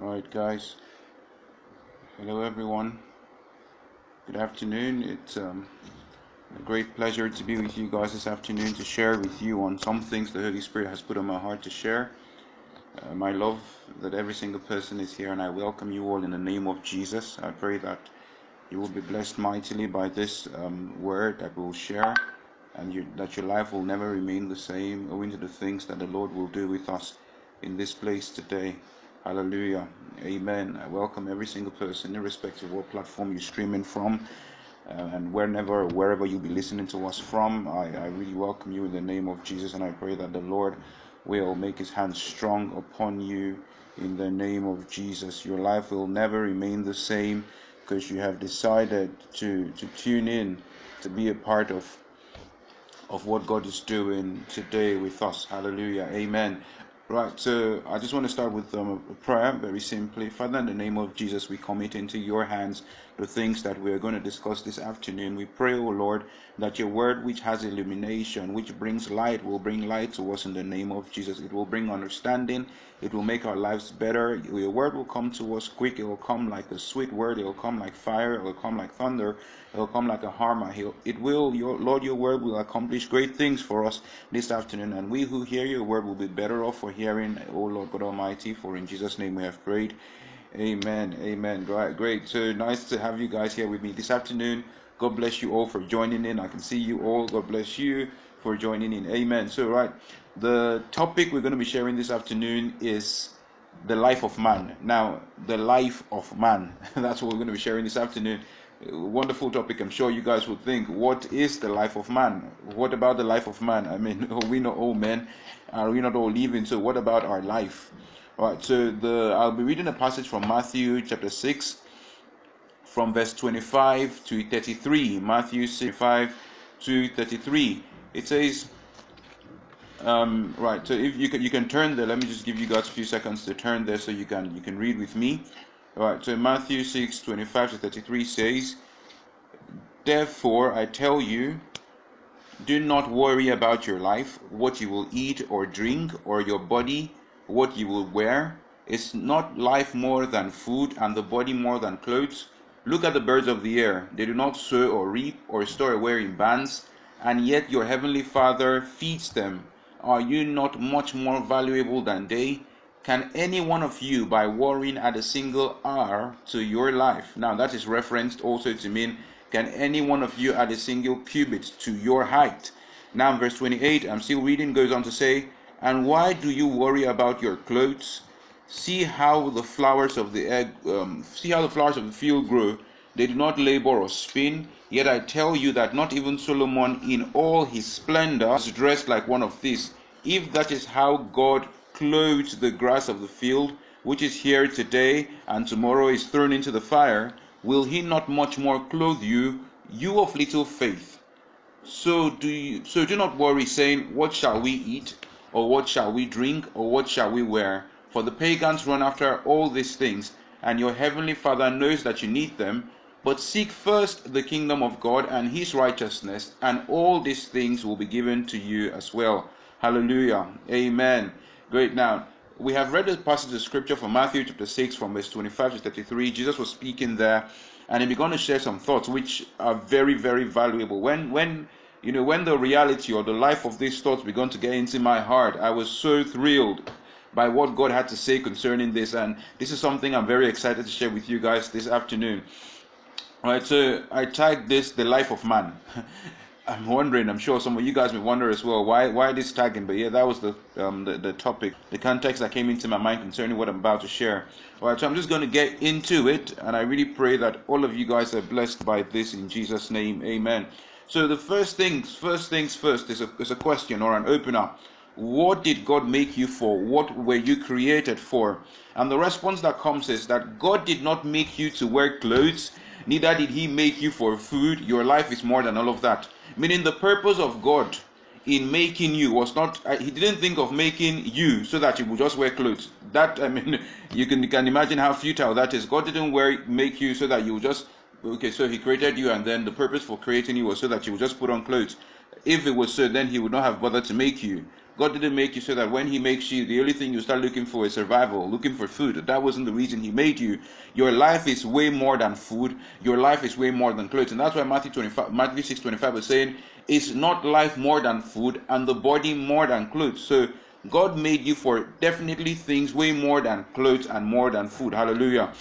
Right, guys. Hello, everyone. Good afternoon. It's um, a great pleasure to be with you guys this afternoon to share with you on some things the Holy Spirit has put on my heart to share. Uh, my love that every single person is here, and I welcome you all in the name of Jesus. I pray that you will be blessed mightily by this um, word that we'll share, and you, that your life will never remain the same owing to the things that the Lord will do with us in this place today. Hallelujah. Amen. I welcome every single person, irrespective of what platform you're streaming from. Uh, and whenever wherever you'll be listening to us from, I, I really welcome you in the name of Jesus, and I pray that the Lord will make His hand strong upon you in the name of Jesus. Your life will never remain the same because you have decided to to tune in to be a part of of what God is doing today with us. Hallelujah. Amen. Right, so I just want to start with um, a prayer very simply. Father, in the name of Jesus, we commit into your hands the things that we are going to discuss this afternoon. We pray, O Lord, that your word, which has illumination, which brings light, will bring light to us in the name of Jesus. It will bring understanding, it will make our lives better. Your word will come to us quick, it will come like a sweet word, it will come like fire, it will come like thunder, it will come like a hammer. It will, your Lord, your word will accomplish great things for us this afternoon, and we who hear your word will be better off for hearing, O Lord God Almighty, for in Jesus' name we have prayed. Amen. Amen. Right, great. So nice to have you guys here with me this afternoon. God bless you all for joining in. I can see you all. God bless you for joining in. Amen. So, right, the topic we're going to be sharing this afternoon is the life of man. Now, the life of man. That's what we're going to be sharing this afternoon. Uh, wonderful topic. I'm sure you guys would think, what is the life of man? What about the life of man? I mean, we not all men, are we not all living? So, what about our life? All right, so the I'll be reading a passage from Matthew chapter 6 from verse 25 to 33. Matthew 6 5 to 33. It says um, right, so if you can you can turn there, let me just give you guys a few seconds to turn there so you can you can read with me. All right, so Matthew 6 25 to 33 says, Therefore I tell you, do not worry about your life, what you will eat or drink, or your body what you will wear? Is not life more than food, and the body more than clothes? Look at the birds of the air. They do not sow or reap or store away in barns, and yet your heavenly Father feeds them. Are you not much more valuable than they? Can any one of you, by worrying at a single hour to your life, now that is referenced also to mean, can any one of you add a single cubit to your height? Now, verse 28, I'm still reading, goes on to say, and why do you worry about your clothes? See how the flowers of the egg, um, see how the flowers of the field grow. They do not labor or spin. Yet I tell you that not even Solomon, in all his splendor, is dressed like one of these. If that is how God clothes the grass of the field, which is here today and tomorrow is thrown into the fire, will He not much more clothe you, you of little faith? So do you, so do not worry, saying, What shall we eat? Or what shall we drink, or what shall we wear? For the pagans run after all these things, and your heavenly Father knows that you need them. But seek first the kingdom of God and his righteousness, and all these things will be given to you as well. Hallelujah. Amen. Great. Now, we have read the passage of scripture from Matthew chapter 6, from verse 25 to 33. Jesus was speaking there, and he began to share some thoughts which are very, very valuable. When, when you know, when the reality or the life of these thoughts began to get into my heart, I was so thrilled by what God had to say concerning this. And this is something I'm very excited to share with you guys this afternoon. All right, so I tagged this the life of man. I'm wondering, I'm sure some of you guys may wonder as well, why why this tagging? But yeah, that was the um the, the topic, the context that came into my mind concerning what I'm about to share. All right, so I'm just going to get into it, and I really pray that all of you guys are blessed by this in Jesus' name. Amen. So the first things, first things first, is a, is a question or an opener. What did God make you for? What were you created for? And the response that comes is that God did not make you to wear clothes, neither did He make you for food. Your life is more than all of that. Meaning, the purpose of God in making you was not, uh, He didn't think of making you so that you would just wear clothes. That, I mean, you can, you can imagine how futile that is. God didn't wear, make you so that you would just Okay, so he created you, and then the purpose for creating you was so that you would just put on clothes. If it was so, then he would not have bothered to make you. God didn't make you so that when He makes you, the only thing you start looking for is survival, looking for food. That wasn't the reason He made you. Your life is way more than food. Your life is way more than clothes, and that's why Matthew 25, Matthew 6 25 is saying, "Is not life more than food, and the body more than clothes?" So God made you for definitely things way more than clothes and more than food. Hallelujah.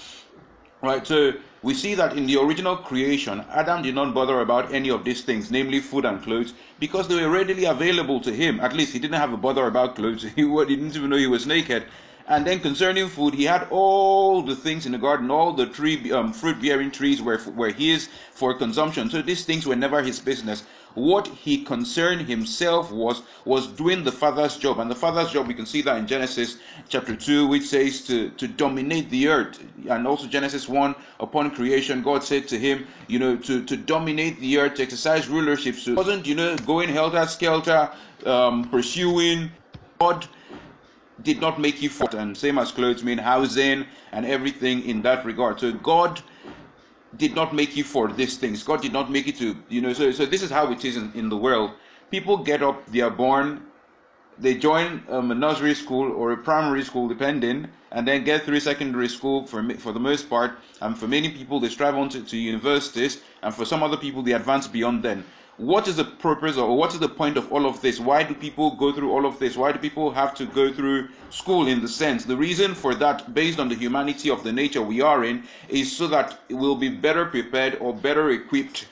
Right. So we see that in the original creation, Adam did not bother about any of these things, namely food and clothes, because they were readily available to him. At least he didn't have a bother about clothes. He didn't even know he was naked. And then concerning food, he had all the things in the garden, all the tree, um, fruit-bearing trees were were his for consumption. So these things were never his business. What he concerned himself was was doing the father's job, and the father's job we can see that in Genesis chapter two, which says to to dominate the earth, and also Genesis one upon creation, God said to him, you know, to to dominate the earth, to exercise rulership. So it wasn't you know going helter skelter, um, pursuing. God did not make you for and same as clothes mean housing and everything in that regard. So god did not make you for these things. God did not make you to you know so so this is how it is in, in the world. People get up they are born they join um, a nursery school or a primary school depending and then get through secondary school for for the most part. And for many people they strive on to, to universities and for some other people they advance beyond then what is the purpose or what is the point of all of this? Why do people go through all of this? Why do people have to go through school in the sense? The reason for that, based on the humanity of the nature we are in, is so that we'll be better prepared or better equipped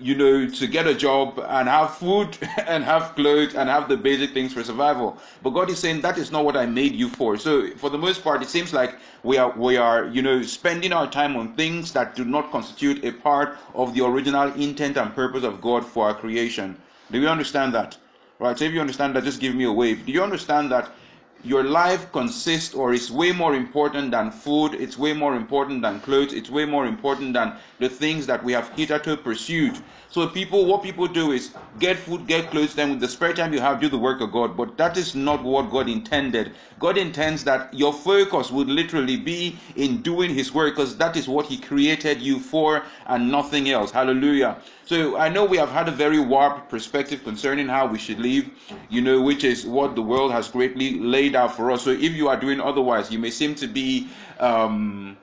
you know, to get a job and have food and have clothes and have the basic things for survival. But God is saying that is not what I made you for. So for the most part, it seems like we are we are you know spending our time on things that do not constitute a part of the original intent and purpose of God for our creation. Do you understand that? Right. So if you understand that, just give me a wave. Do you understand that? Your life consists or is way more important than food, it's way more important than clothes, it's way more important than the things that we have hitherto pursued. So people, what people do is get food, get clothes, then with the spare time you have, do the work of God. But that is not what God intended. God intends that your focus would literally be in doing His work because that is what He created you for and nothing else. Hallelujah. So I know we have had a very warped perspective concerning how we should live, you know, which is what the world has greatly laid out for us. So if you are doing otherwise, you may seem to be, um,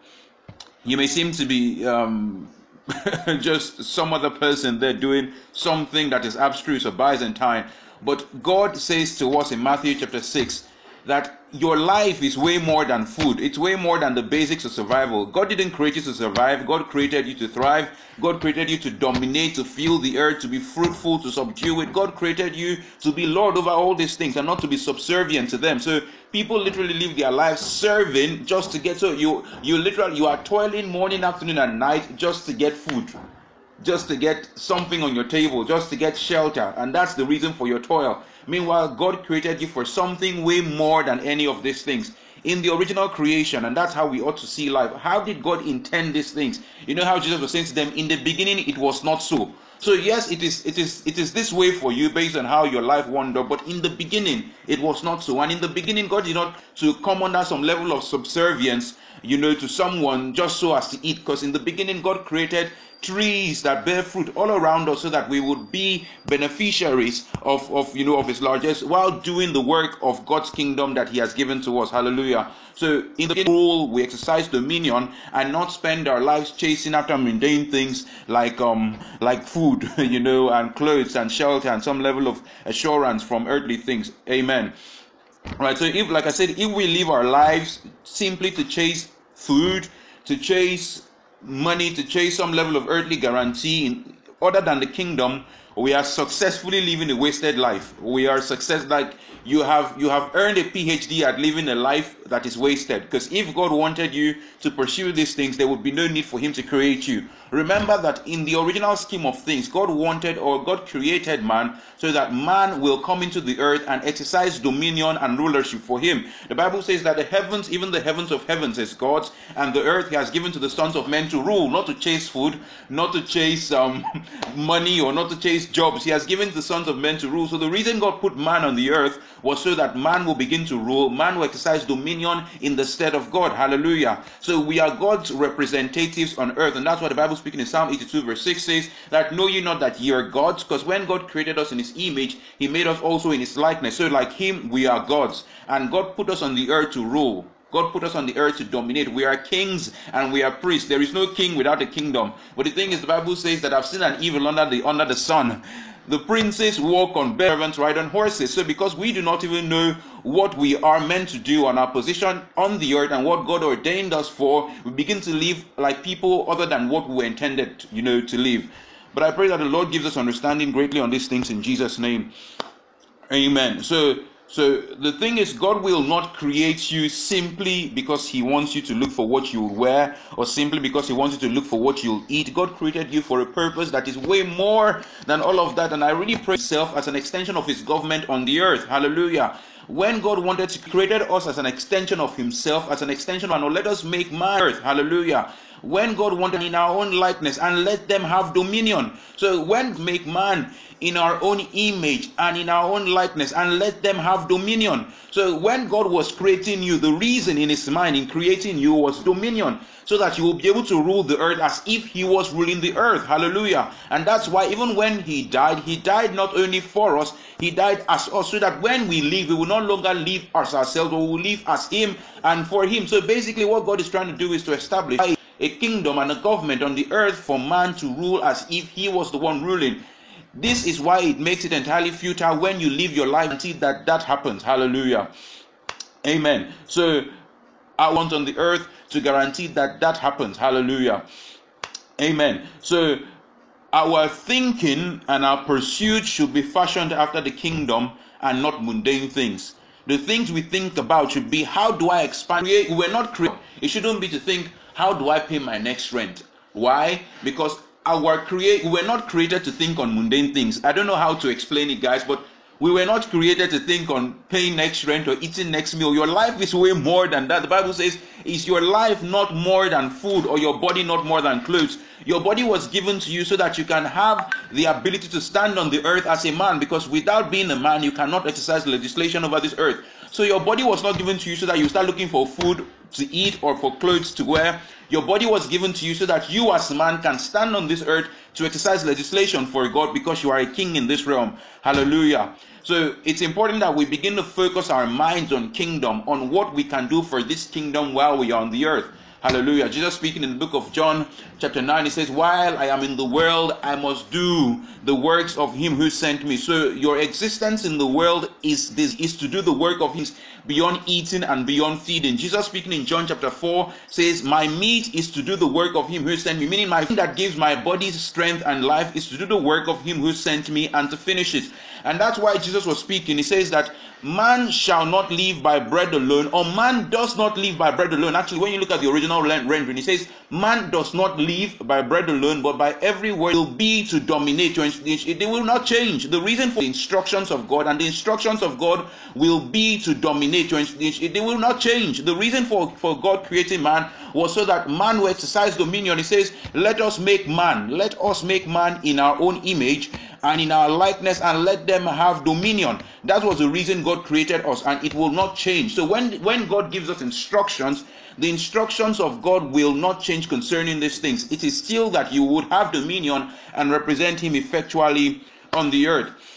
you may seem to be, um, just some other person there doing something that is abstruse or Byzantine. But God says to us in Matthew chapter 6 that your life is way more than food. It's way more than the basics of survival. God didn't create you to survive. God created you to thrive. God created you to dominate, to fill the earth, to be fruitful, to subdue it. God created you to be Lord over all these things and not to be subservient to them. So people literally live their lives serving just to get so you you literally you are toiling morning, afternoon, and night just to get food just to get something on your table, just to get shelter, and that's the reason for your toil. Meanwhile, God created you for something way more than any of these things. In the original creation, and that's how we ought to see life. How did God intend these things? You know how Jesus was saying to them, In the beginning it was not so. So yes, it is it is it is this way for you based on how your life wandered, but in the beginning it was not so. And in the beginning, God did not to come under some level of subservience, you know, to someone just so as to eat. Because in the beginning, God created trees that bear fruit all around us so that we would be beneficiaries of, of you know of his largesse while doing the work of God's kingdom that he has given to us. Hallelujah. So in the rule we exercise dominion and not spend our lives chasing after mundane things like um like food, you know, and clothes and shelter and some level of assurance from earthly things. Amen. Right. So if like I said, if we live our lives simply to chase food, to chase money to chase some level of earthly guarantee in, other than the kingdom we are successfully living a wasted life. We are success like you have you have earned a phd at living a life that is wasted. Because if god wanted you to pursue these things there would be no need for him to create you remember that in the original scheme of things god wanted or god created man so that man will come into the earth and exercise dominion and rulership for him the bible says that the heavens even the heavens of heavens is god's and the earth he has given to the sons of men to rule not to chase food not to chase um, money or not to chase jobs. He has given the sons of men to rule. So the reason God put man on the earth was so that man will begin to rule. Man will exercise dominion in the stead of God. Hallelujah. So we are God's representatives on earth. And that's what the Bible speaking in Psalm 82 verse 6 says that know ye not that ye are gods? Because when God created us in his image, he made us also in his likeness. So like him, we are gods. And God put us on the earth to rule. God put us on the earth to dominate. We are kings and we are priests. There is no king without a kingdom. But the thing is, the Bible says that I've seen an evil under the under the sun. The princes walk on servants ride on horses. So because we do not even know what we are meant to do on our position on the earth and what God ordained us for, we begin to live like people other than what we were intended, you know, to live. But I pray that the Lord gives us understanding greatly on these things in Jesus' name. Amen. So so the thing is, God will not create you simply because He wants you to look for what you'll wear or simply because He wants you to look for what you'll eat. God created you for a purpose that is way more than all of that. And I really pray Himself as an extension of His government on the earth. Hallelujah. When God wanted to created us as an extension of Himself, as an extension of, let us make man earth. Hallelujah when God wanted in our own likeness and let them have dominion. So when make man in our own image and in our own likeness and let them have dominion. So when God was creating you, the reason in his mind in creating you was dominion. So that you will be able to rule the earth as if he was ruling the earth. Hallelujah. And that's why even when he died, he died not only for us, he died as us. So that when we live, we will no longer live as ourselves, but we will live as him and for him. So basically, what God is trying to do is to establish a kingdom and a government on the earth for man to rule as if he was the one ruling. This is why it makes it entirely futile when you live your life until that that happens. Hallelujah. Amen. So I want on the earth to guarantee that that happens. Hallelujah. Amen. So our thinking and our pursuit should be fashioned after the kingdom and not mundane things. The things we think about should be how do I expand? We were not created. It shouldn't be to think how do I pay my next rent? Why? Because our create we were not created to think on mundane things. I don't know how to explain it, guys, but we were not created to think on paying next rent or eating next meal. Your life is way more than that. The Bible says, Is your life not more than food or your body not more than clothes? Your body was given to you so that you can have the ability to stand on the earth as a man because without being a man, you cannot exercise legislation over this earth. So your body was not given to you so that you start looking for food to eat or for clothes to wear. Your body was given to you so that you, as a man, can stand on this earth to exercise legislation for God because you are a king in this realm. Hallelujah. So it's important that we begin to focus our minds on kingdom, on what we can do for this kingdom while we are on the earth. Hallelujah. Jesus speaking in the book of John, chapter 9, he says, While I am in the world, I must do the works of him who sent me. So your existence in the world is this is to do the work of his beyond eating and beyond feeding. Jesus speaking in John chapter 4 says, My meat is to do the work of him who sent me, meaning my that gives my body strength and life is to do the work of him who sent me and to finish it. And that's why Jesus was speaking. He says that man shall not live by bread alone, or man does not live by bread alone. Actually, when you look at the original rendering, he says, Man does not live by bread alone, but by every word will be to dominate. They will not change. The reason for the instructions of God and the instructions of God will be to dominate. They will not change. The reason for, for God creating man was so that man will exercise dominion. He says, Let us make man, let us make man in our own image and in our likeness and let them have dominion. That was the reason God created us and it will not change. So when when God gives us instructions, the instructions of God will not change concerning these things. It is still that you would have dominion and represent him effectually on the earth.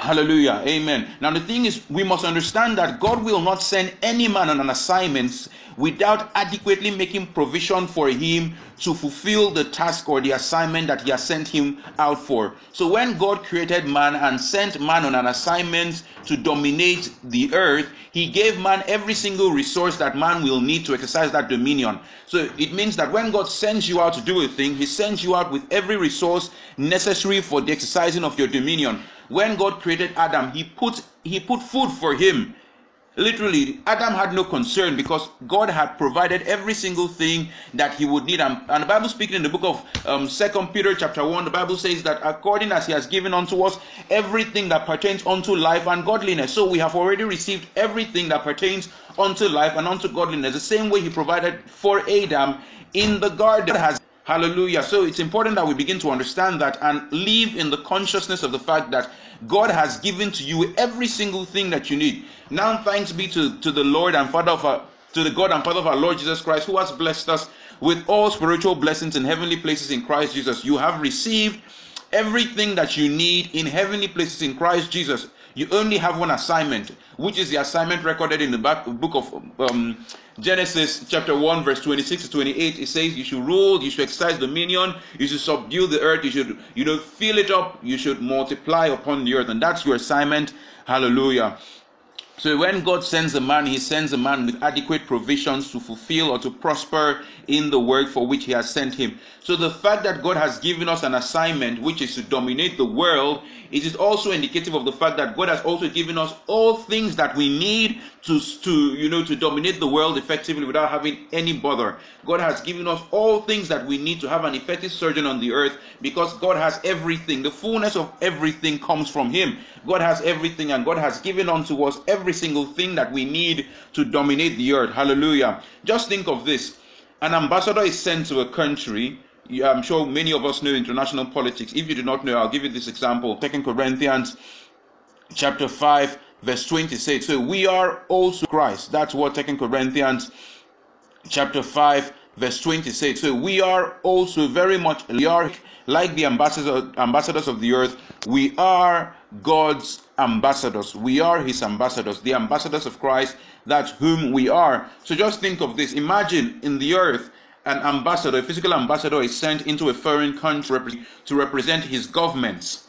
Hallelujah. Amen. Now, the thing is, we must understand that God will not send any man on an assignment without adequately making provision for him to fulfill the task or the assignment that he has sent him out for. So, when God created man and sent man on an assignment to dominate the earth, he gave man every single resource that man will need to exercise that dominion. So, it means that when God sends you out to do a thing, he sends you out with every resource necessary for the exercising of your dominion when God created Adam, he put he put food for him. Literally, Adam had no concern because God had provided every single thing that he would need. And, the Bible speaking in the book of um, Second Peter chapter 1, the Bible says that according as he has given unto us everything that pertains unto life and godliness. So we have already received everything that pertains unto life and unto godliness. The same way he provided for Adam in the garden has Hallelujah. So it's important that we begin to understand that and live in the consciousness of the fact that God has given to you every single thing that you need. Now, thanks be to, to the Lord and Father of our, to the God and Father of our Lord Jesus Christ, who has blessed us with all spiritual blessings in heavenly places in Christ Jesus. You have received everything that you need in heavenly places in Christ Jesus. You only have one assignment, which is the assignment recorded in the back, book of um, Genesis, chapter 1, verse 26 to 28. It says, You should rule, you should exercise dominion, you should subdue the earth, you should, you know, fill it up, you should multiply upon the earth. And that's your assignment. Hallelujah. So when God sends a man, he sends a man with adequate provisions to fulfill or to prosper in the work for which he has sent him. So the fact that God has given us an assignment which is to dominate the world, it is also indicative of the fact that God has also given us all things that we need to, to you know to dominate the world effectively without having any bother. God has given us all things that we need to have an effective surgeon on the earth because God has everything. The fullness of everything comes from him. God has everything and God has given unto us every single thing that we need to dominate the earth. Hallelujah. Just think of this. An ambassador is sent to a country I'm sure many of us know international politics. If you do not know, I'll give you this example. Second Corinthians chapter 5, verse 20 says, So we are also Christ. That's what Second Corinthians chapter 5, verse 20 says. So we are also very much are like the ambassadors ambassadors of the earth. We are God's ambassadors. We are his ambassadors, the ambassadors of Christ. That's whom we are. So just think of this. Imagine in the earth an ambassador, a physical ambassador, is sent into a foreign country to represent his government.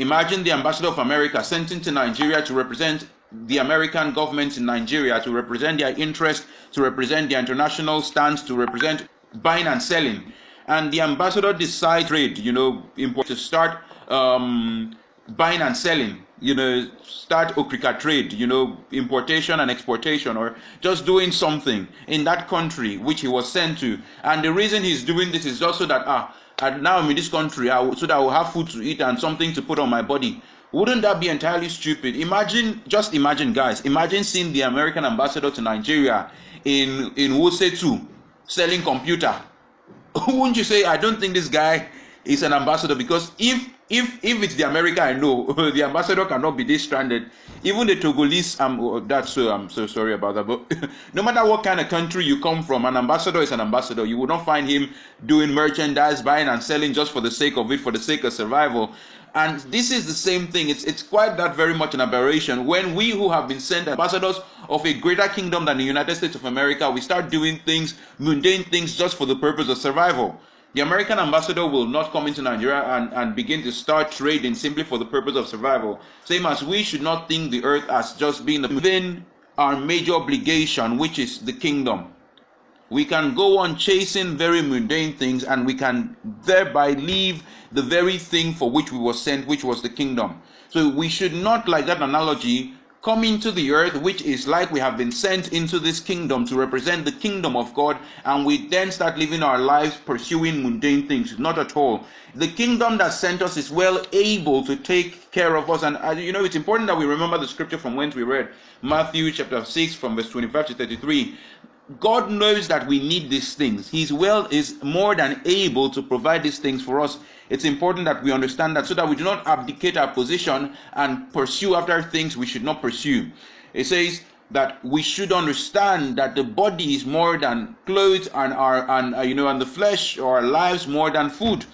Imagine the ambassador of America sent into Nigeria to represent the American government in Nigeria, to represent their interest, to represent their international stance, to represent buying and selling. And the ambassador decides trade, you know, import to start um, buying and selling you know, start Okrika trade, you know, importation and exportation, or just doing something in that country which he was sent to. And the reason he's doing this is just so that, ah, and now I'm in this country, I, so that I will have food to eat and something to put on my body. Wouldn't that be entirely stupid? Imagine, just imagine, guys, imagine seeing the American ambassador to Nigeria in, in Wuse 2 selling computer. Wouldn't you say, I don't think this guy is an ambassador because if if if it's the America I know, the ambassador cannot be this stranded. Even the Togolese, um, oh, that's so I'm so sorry about that. But no matter what kind of country you come from, an ambassador is an ambassador. You will not find him doing merchandise, buying and selling just for the sake of it, for the sake of survival. And this is the same thing. It's it's quite that very much an aberration when we who have been sent ambassadors of a greater kingdom than the United States of America, we start doing things, mundane things, just for the purpose of survival. The American ambassador will not come into Nigeria and, and begin to start trading simply for the purpose of survival. Same as we should not think the earth as just being within our major obligation, which is the kingdom. We can go on chasing very mundane things and we can thereby leave the very thing for which we were sent, which was the kingdom. So we should not, like that analogy, come into the earth, which is like we have been sent into this kingdom to represent the kingdom of God, and we then start living our lives pursuing mundane things. Not at all. The kingdom that sent us is well able to take care of us. And uh, you know, it's important that we remember the scripture from whence we read Matthew chapter 6, from verse 25 to 33. God knows that we need these things. He's well is more than able to provide these things for us. It's important that we understand that so that we do not abdicate our position and pursue after things we should not pursue. It says that we should understand that the body is more than clothes and our and uh, you know and the flesh or our lives more than food.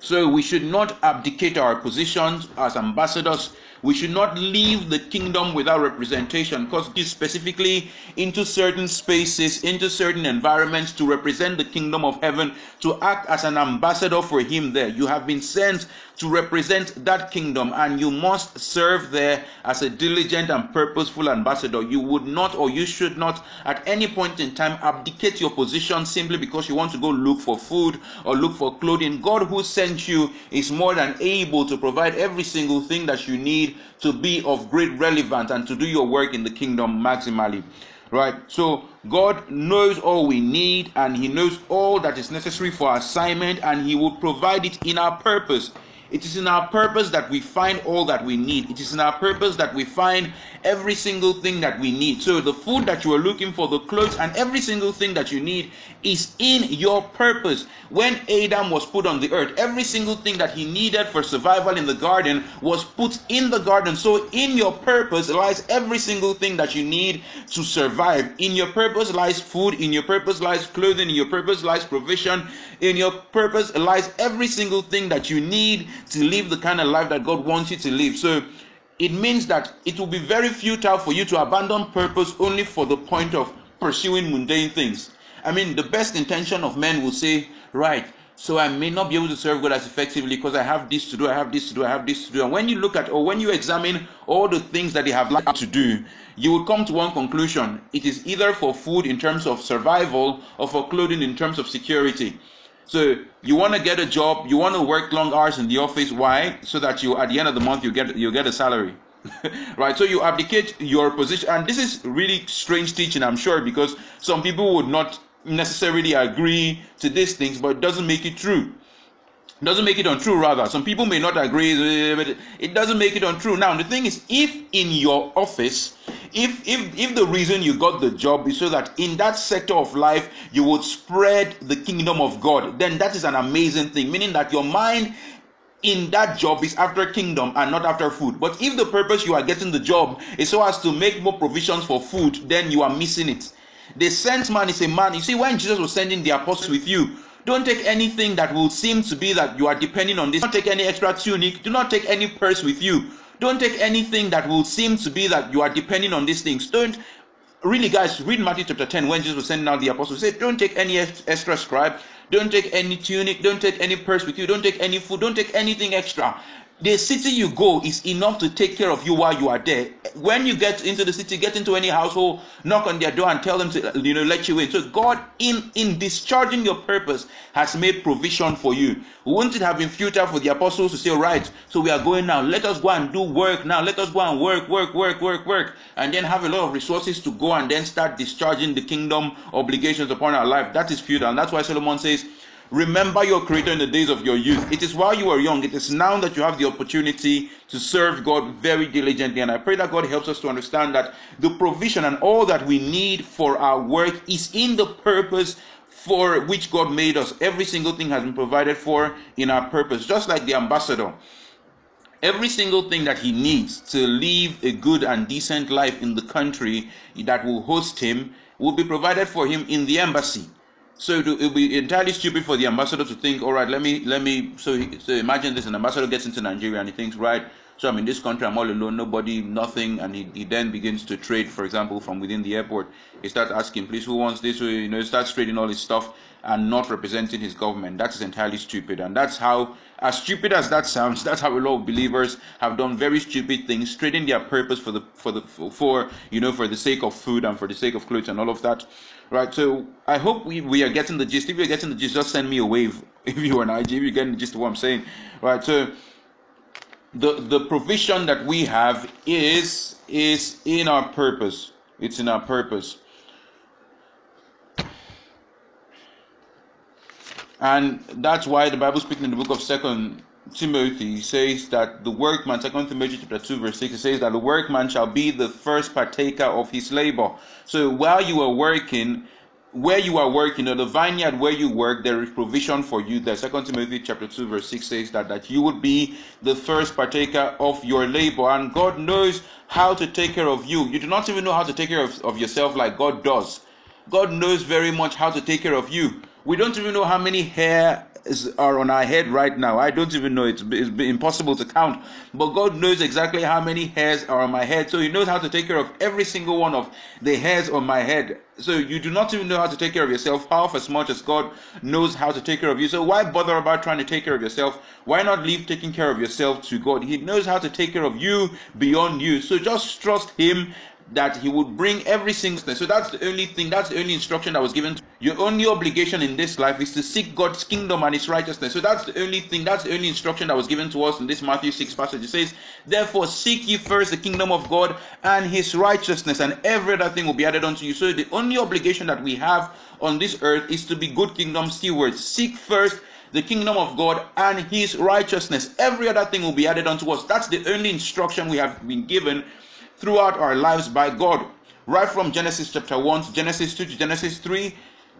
So we should not abdicate our positions as ambassadors we should not leave the kingdom without representation because specifically into certain spaces, into certain environments to represent the kingdom of heaven, to act as an ambassador for him there. You have been sent to represent that kingdom and you must serve there as a diligent and purposeful ambassador. You would not or you should not at any point in time abdicate your position simply because you want to go look for food or look for clothing. God who sent you is more than able to provide every single thing that you need to be of great relevance and to do your work in the kingdom maximally right so god knows all we need and he knows all that is necessary for assignment and he will provide it in our purpose It is in our purpose that we find all that we need. It is in our purpose that we find every single thing that we need. So the food that you are looking for, the clothes, and every single thing that you need is in your purpose. When Adam was put on the earth, every single thing that he needed for survival in the garden was put in the garden. So in your purpose lies every single thing that you need to survive. In your purpose lies food. In your purpose lies clothing. In your purpose lies provision. In your purpose lies every single thing that you need to live the kind of life that God wants you to live. So it means that it will be very futile for you to abandon purpose only for the point of pursuing mundane things. I mean, the best intention of men will say, right, so I may not be able to serve God as effectively because I have this to do, I have this to do, I have this to do. And when you look at or when you examine all the things that they have like to do, you will come to one conclusion. It is either for food in terms of survival or for clothing in terms of security. So you want to get a job, you want to work long hours in the office. Why? So that you at the end of the month you get you get a salary. right so you abdicate your position and this is really strange teaching i'm sure because some people would not necessarily agree to these things but it doesn't make it true. Doesn't make it untrue rather. Some people may not agree eh, but it doesn't make it untrue. Now the thing is if in your office if if if the reason you got the job is so that in that sector of life you would spread the kingdom of god then that is an amazing thing meaning that your mind in that job is after kingdom and not after food. But if the purpose you are getting the job is so as to make more provisions for food then you are missing it the sent man is a man you see when jesus was sending the apostles with you don't take anything that will seem to be that you are depending on this. Don't take any extra tunic. Do not take any purse with you. Don't take anything that will seem to be that you are depending on these things. Don't really, guys, read Matthew chapter 10 when Jesus was sending out the apostles. Said, Don't take any extra scribe. Don't take any tunic. Don't take any purse with you. Don't take any food. Don't take anything extra the city you go is enough to take care of you while you are there. When you get into the city, get into any household, knock on their door and tell them to uh, you know let you in. So God, in in discharging your purpose, has made provision for you. Wouldn't it have been futile for the apostles to say, right, so we are going now, let us go and do work now, let us go and work, work, work, work, work, and then have a lot of resources to go and then start discharging the kingdom obligations upon our life. That is futile. And that's why Solomon says, Remember your Creator in the days of your youth. It is while you are young, it is now that you have the opportunity to serve God very diligently. And I pray that God helps us to understand that the provision and all that we need for our work is in the purpose for which God made us. Every single thing has been provided for in our purpose, just like the ambassador. Every single thing that he needs to live a good and decent life in the country that will host him will be provided for him in the embassy. So it will be entirely stupid for the ambassador to think, all right, let me let me. So he, so imagine this: an ambassador gets into Nigeria and he thinks, right, so I'm in this country, I'm all alone, nobody, nothing, and he, he then begins to trade, for example, from within the airport. He starts asking, please, who wants this? You know, he starts trading all his stuff and not representing his government. That is entirely stupid, and that's how, as stupid as that sounds, that's how a lot of believers have done very stupid things, trading their purpose for the for the for, for you know for the sake of food and for the sake of clothes and all of that. Right, so I hope we, we are getting the gist. If you're getting the gist, just send me a wave. If you are an IG, if you're getting the gist of what I'm saying. Right, so the the provision that we have is is in our purpose. It's in our purpose. And that's why the Bible speaking in the book of Second Timothy says that the workman, Second Timothy chapter 2, verse 6, it says that the workman shall be the first partaker of his labor. So while you are working, where you are working, or the vineyard where you work, there is provision for you. The Second Timothy chapter 2, verse 6 says that, that you would be the first partaker of your labor. And God knows how to take care of you. You do not even know how to take care of, of yourself like God does. God knows very much how to take care of you. We don't even know how many hair are on our head right now. I don't even know. It's, it's impossible to count. But God knows exactly how many hairs are on my head. So He knows how to take care of every single one of the hairs on my head. So you do not even know how to take care of yourself half as much as God knows how to take care of you. So why bother about trying to take care of yourself? Why not leave taking care of yourself to God? He knows how to take care of you beyond you. So just trust Him that he would bring every single. So that's the only thing, that's the only instruction that was given. Your only obligation in this life is to seek God's kingdom and his righteousness. So that's the only thing, that's the only instruction that was given to us in this Matthew 6 passage. It says, Therefore, seek ye first the kingdom of God and his righteousness, and every other thing will be added unto you. So the only obligation that we have on this earth is to be good kingdom stewards. Seek first the kingdom of God and his righteousness. Every other thing will be added unto us. That's the only instruction we have been given throughout our lives by God. Right from Genesis chapter 1 to Genesis 2 to Genesis 3,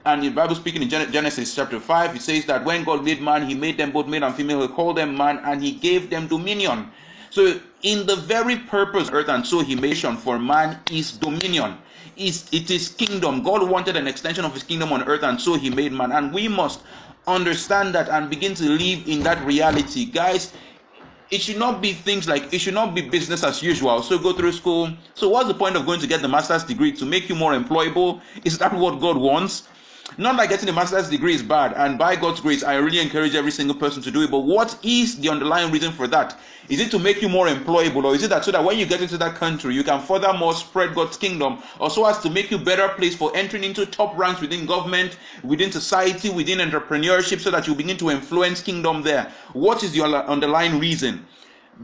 and the Bible speaking in Genesis chapter 5, it says that when God made man, he made them both male and female, he called them man, and he gave them dominion. So, in the very purpose earth and so he made for man is dominion. Is it is kingdom. God wanted an extension of his kingdom on earth, and so he made man. And we must understand that and begin to live in that reality. Guys, it should not be things like it should not be business as usual. So go through school. So what's the point of going to get the master's degree to make you more employable? Is that what God wants? Not that getting a master's degree is bad, and by God's grace, I really encourage every single person to do it. But what is the underlying reason for that? Is it to make you more employable, or is it that so that when you get into that country, you can furthermore spread God's kingdom, or so as to make you better place for entering into top ranks within government, within society, within entrepreneurship, so that you begin to influence kingdom there? What is the underlying reason?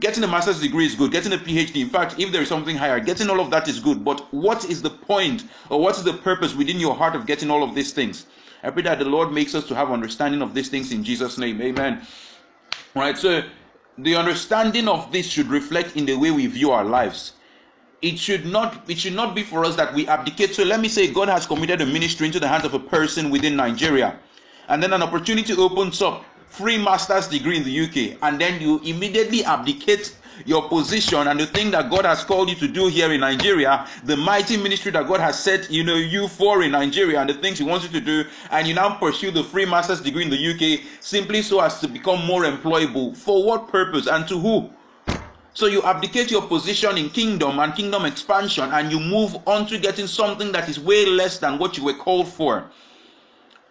Getting a master's degree is good. Getting a PhD, in fact, if there is something higher, getting all of that is good. But what is the point or what is the purpose within your heart of getting all of these things? I pray that the Lord makes us to have understanding of these things in Jesus' name. Amen. Right. So the understanding of this should reflect in the way we view our lives. It should not it should not be for us that we abdicate. So let me say God has committed a ministry into the hands of a person within Nigeria. And then an opportunity opens up free master's degree in the UK, and then you immediately abdicate your position and the thing that God has called you to do here in Nigeria, the mighty ministry that God has set you know you for in Nigeria, and the things He wants you to do, and you now pursue the free master's degree in the UK simply so as to become more employable. For what purpose and to who? So you abdicate your position in kingdom and kingdom expansion, and you move on to getting something that is way less than what you were called for.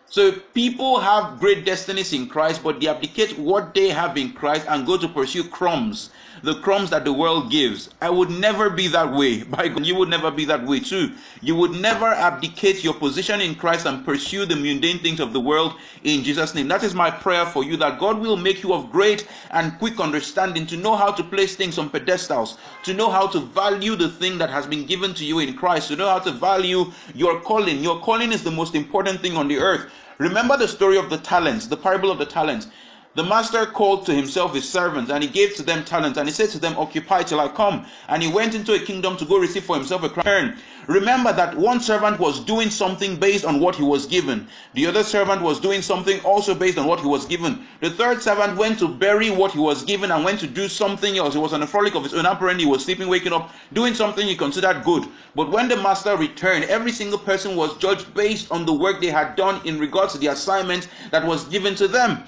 So people have great destinies in Christ, but they abdicate what they have in Christ and go to pursue crumbs, the crumbs that the world gives. I would never be that way. By God, you would never be that way too. You would never abdicate your position in Christ and pursue the mundane things of the world in Jesus' name. That is my prayer for you that God will make you of great and quick understanding to know how to place things on pedestals, to know how to value the thing that has been given to you in Christ, to know how to value your calling. Your calling is the most important thing on the earth. Remember the story of the talents, the parable of the talents. The master called to himself his servants and he gave to them talents and he said to them, Occupy till I come. And he went into a kingdom to go receive for himself a crown. Remember that one servant was doing something based on what he was given. The other servant was doing something also based on what he was given. The third servant went to bury what he was given and went to do something else. He was on a frolic of his own. Apparently, he was sleeping, waking up, doing something he considered good. But when the master returned, every single person was judged based on the work they had done in regards to the assignment that was given to them.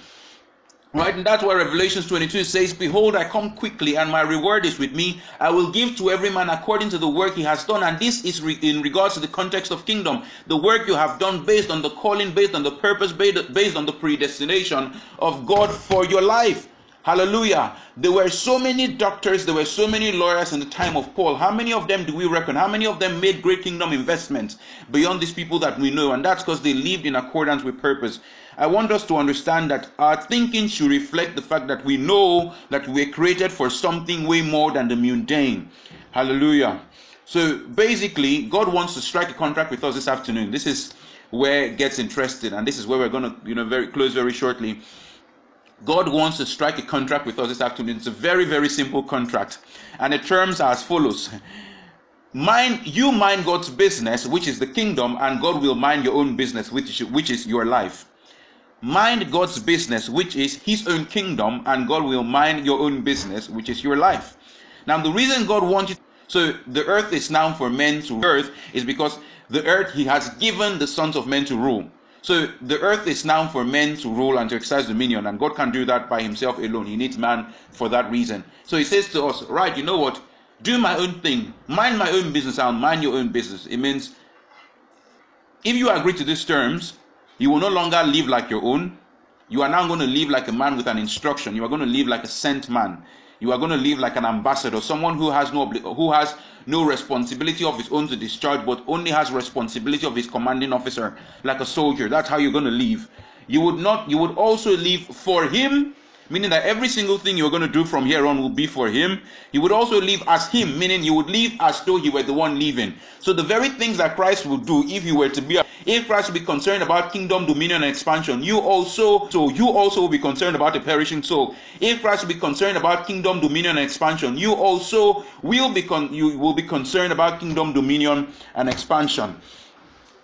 Right, and that's why Revelations 22 says, Behold, I come quickly, and my reward is with me. I will give to every man according to the work he has done. And this is re- in regards to the context of kingdom. The work you have done based on the calling, based on the purpose, based on the predestination of God for your life. Hallelujah. There were so many doctors, there were so many lawyers in the time of Paul. How many of them do we reckon? How many of them made great kingdom investments beyond these people that we know? And that's because they lived in accordance with purpose. I want us to understand that our thinking should reflect the fact that we know that we were created for something way more than the mundane. Hallelujah. So basically, God wants to strike a contract with us this afternoon. This is where it gets interested, and this is where we're going to, you know, very close very shortly. God wants to strike a contract with us this afternoon. It's a very, very simple contract, and the terms are as follows. Mind you mind God's business, which is the kingdom, and God will mind your own business, which is, which is your life. Mind God's business, which is His own kingdom, and God will mind your own business, which is your life. Now, the reason God wants wanted so the earth is now for men to earth is because the earth He has given the sons of men to rule. So the earth is now for men to rule and to exercise dominion, and God can do that by Himself alone. He needs man for that reason. So He says to us, right, you know what? Do my own thing, mind my own business, I'll mind your own business. It means if you agree to these terms, you will no longer live like your own. You are now going to live like a man with an instruction. You are going to live like a sent man. You are going to live like an ambassador, someone who has no who has no responsibility of his own to discharge, but only has responsibility of his commanding officer, like a soldier. That's how you're going to live. You would not. You would also live for him meaning that every single thing you're going to do from here on will be for him. He would also live as him, meaning you would live as though he were the one living. So the very things that Christ would do if he were to be, if Christ will be concerned about kingdom, dominion, and expansion, you also, so you also will be concerned about a perishing soul. If Christ will be concerned about kingdom, dominion, and expansion, you also will be con- you will be concerned about kingdom, dominion, and expansion.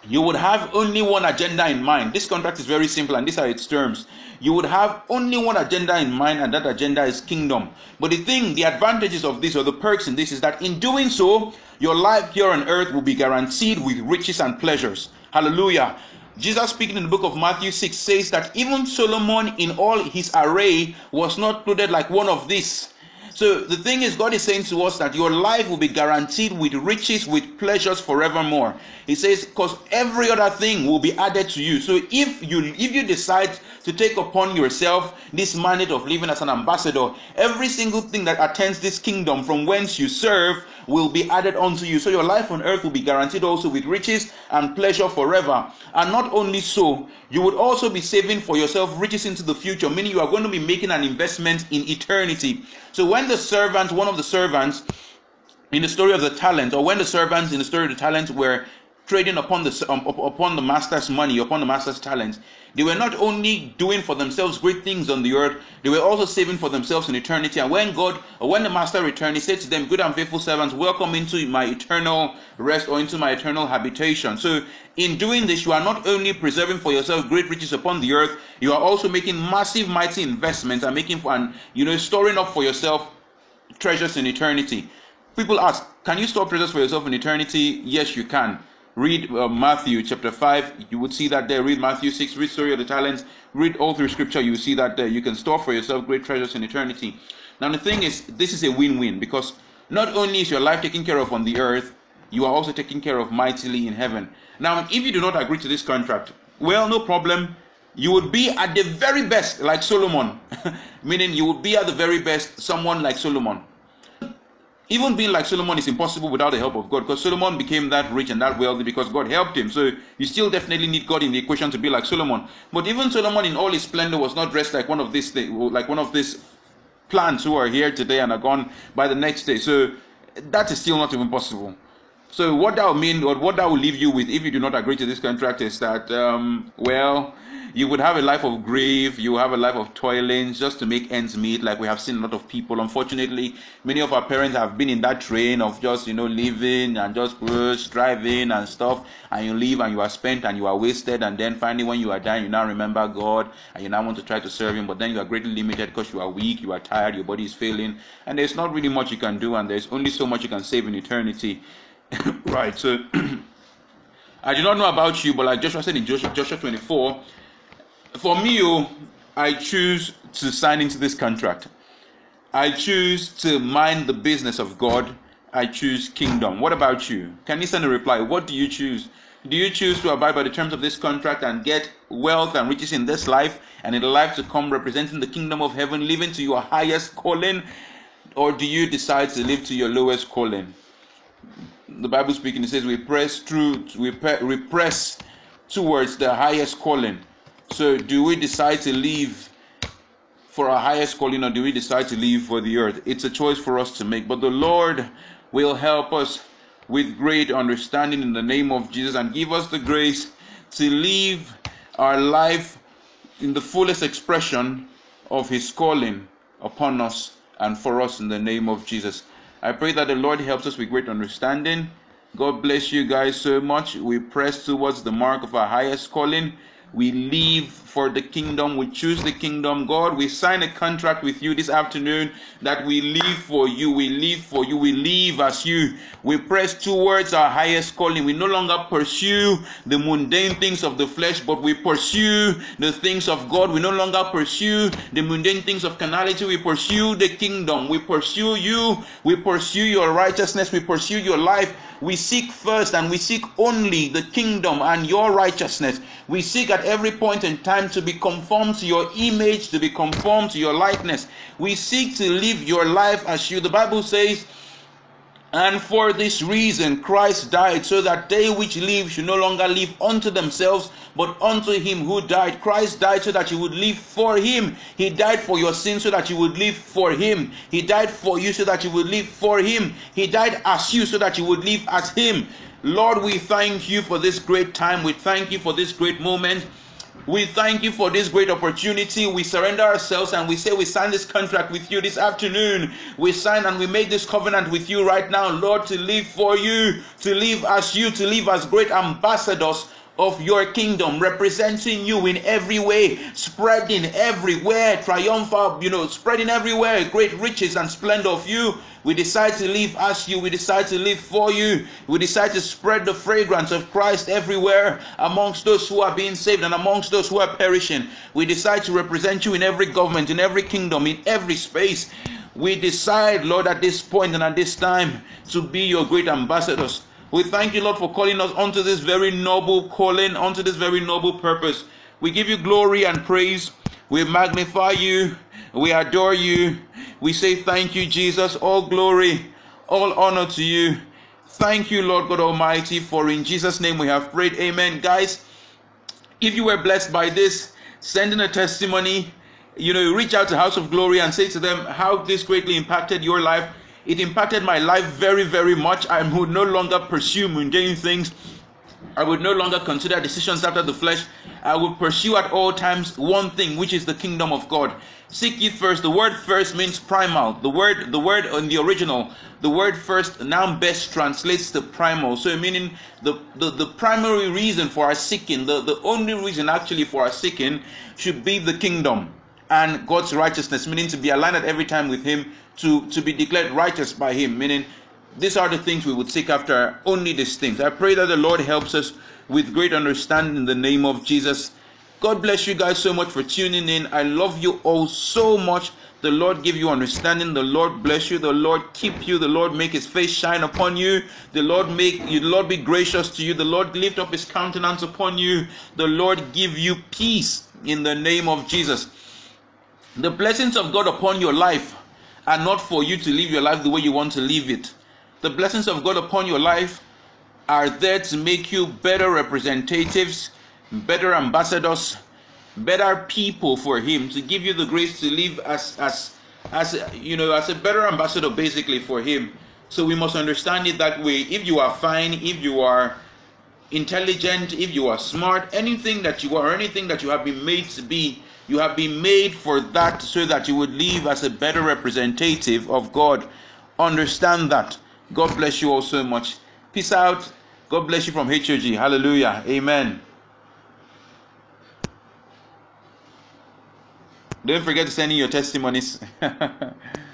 You would have only one agenda in mind. This contract is very simple, and these are its terms. You would have only one agenda in mind, and that agenda is kingdom. But the thing, the advantages of this, or the perks in this, is that in doing so, your life here on earth will be guaranteed with riches and pleasures. Hallelujah. Jesus speaking in the book of Matthew 6 says that even Solomon in all his array was not clothed like one of these. So the thing is, God is saying to us that your life will be guaranteed with riches, with pleasures forevermore. He says, because every other thing will be added to you. So if you if you decide to take upon yourself this mandate of living as an ambassador, every single thing that attends this kingdom from whence you serve will be added unto you. So your life on earth will be guaranteed also with riches and pleasure forever. And not only so, you would also be saving for yourself riches into the future, meaning you are going to be making an investment in eternity. So when the servant, one of the servants, in the story of the talent, or when the servants in the story of the talent were trading upon the um, upon the master's money, upon the master's talents. they were not only doing for themselves great things on the earth, they were also saving for themselves in eternity. And when God, or when the master returned, he said to them, Good and faithful servants, welcome into my eternal rest or into my eternal habitation. So, in doing this, you are not only preserving for yourself great riches upon the earth, you are also making massive, mighty investments and making for, and you know, storing up for yourself treasures in eternity. People ask, Can you store treasures for yourself in eternity? Yes, you can read uh, Matthew chapter 5, you would see that there. Read Matthew 6, read Story of the Talents, read all through scripture, you see that there. You can store for yourself great treasures in eternity. Now, the thing is, this is a win win because not only is your life taken care of on the earth, you are also taken care of mightily in heaven. Now, if you do not agree to this contract, well, no problem. You would be at the very best like Solomon, meaning you would be at the very best someone like Solomon even being like Solomon is impossible without the help of God because Solomon became that rich and that wealthy because God helped him. So you still definitely need God in the equation to be like Solomon. But even Solomon in all his splendor was not dressed like one of these like one of these plants who are here today and are gone by the next day. So that is still not even possible. So what that will mean, or what that will leave you with, if you do not agree to this contract, is that um, well, you would have a life of grief, you have a life of toiling just to make ends meet, like we have seen a lot of people. Unfortunately, many of our parents have been in that train of just, you know, living and just push, driving and stuff, and you leave and you are spent and you are wasted, and then finally when you are dying, you now remember God and you now want to try to serve Him, but then you are greatly limited because you are weak, you are tired, your body is failing, and there's not really much you can do, and there's only so much you can save in eternity. right, so I do not know about you, but like Joshua said in Joshua 24, for me, oh, I choose to sign into this contract. I choose to mind the business of God. I choose kingdom. What about you? Can you send a reply? What do you choose? Do you choose to abide by the terms of this contract and get wealth and riches in this life and in the life to come, representing the kingdom of heaven, living to your highest calling? Or do you decide to live to your lowest calling? The Bible speaking, it says we press through, we, we press towards the highest calling. So, do we decide to leave for our highest calling or do we decide to leave for the earth? It's a choice for us to make. But the Lord will help us with great understanding in the name of Jesus and give us the grace to live our life in the fullest expression of His calling upon us and for us in the name of Jesus. I pray that the Lord helps us with great understanding. God bless you guys so much. We press towards the mark of our highest calling. We live for the kingdom. We choose the kingdom. God, we sign a contract with you this afternoon that we live for you. We live for you. We live as you. We press towards our highest calling. We no longer pursue the mundane things of the flesh, but we pursue the things of God. We no longer pursue the mundane things of carnality. We pursue the kingdom. We pursue you. We pursue your righteousness. We pursue your life. We seek first and we seek only the kingdom and your righteousness. We seek at every point in time to be conformed to your image, to be conformed to your likeness. We seek to live your life as you. The Bible says, and for this reason Christ died, so that they which live should no longer live unto themselves, but unto him who died. Christ died so that you would live for him. He died for your sins so that you would live for him. He died for you so that you would live for him. He died as you so that you would live as him. Lord, we thank you for this great time. We thank you for this great moment. We thank you for this great opportunity. We surrender ourselves and we say we sign this contract with you this afternoon. We sign and we make this covenant with you right now, Lord, to live for you, to live as you, to live as great ambassadors of your kingdom, representing you in every way, spreading everywhere, triumphal, you know, spreading everywhere, great riches and splendor of you. We decide to live as you, we decide to live for you, we decide to spread the fragrance of Christ everywhere amongst those who are being saved and amongst those who are perishing. We decide to represent you in every government, in every kingdom, in every space. We decide, Lord, at this point and at this time to be your great ambassadors we thank you, Lord, for calling us onto this very noble calling, onto this very noble purpose. We give you glory and praise. We magnify you. We adore you. We say thank you, Jesus. All glory, all honor to you. Thank you, Lord God Almighty, for in Jesus' name we have prayed. Amen. Guys, if you were blessed by this, send in a testimony. You know, reach out to House of Glory and say to them how this greatly impacted your life it impacted my life very, very much. I would no longer pursue mundane things. I would no longer consider decisions after the flesh. I would pursue at all times one thing, which is the kingdom of God. Seek ye first. The word first means primal. The word, the word in the original, the word first now best translates to primal. So meaning the, the, the primary reason for our seeking, the, the only reason actually for our seeking should be the kingdom and God's righteousness, meaning to be aligned at every time with Him, to, to be declared righteous by Him, meaning these are the things we would seek after, only these things. I pray that the Lord helps us with great understanding in the name of Jesus. God bless you guys so much for tuning in. I love you all so much. The Lord give you understanding. The Lord bless you. The Lord keep you. The Lord make his face shine upon you. The Lord make you, the Lord be gracious to you. The Lord lift up his countenance upon you. The Lord give you peace in the name of Jesus. The blessings of God upon your life are not for you to live your life the way you want to live it. The blessings of God upon your life are there to make you better representatives, better ambassadors, better people for Him, to give you the grace to live as as as you know as a better ambassador basically for Him. So we must understand it that way. If you are fine, if you are intelligent, if you are smart, anything that you are, anything that you have been made to be, you have been made for that so that you would live as a better representative of God. Understand that. God bless you all so much. Peace out. God bless you from HOG. Hallelujah. Amen. Don't forget to send in your testimonies.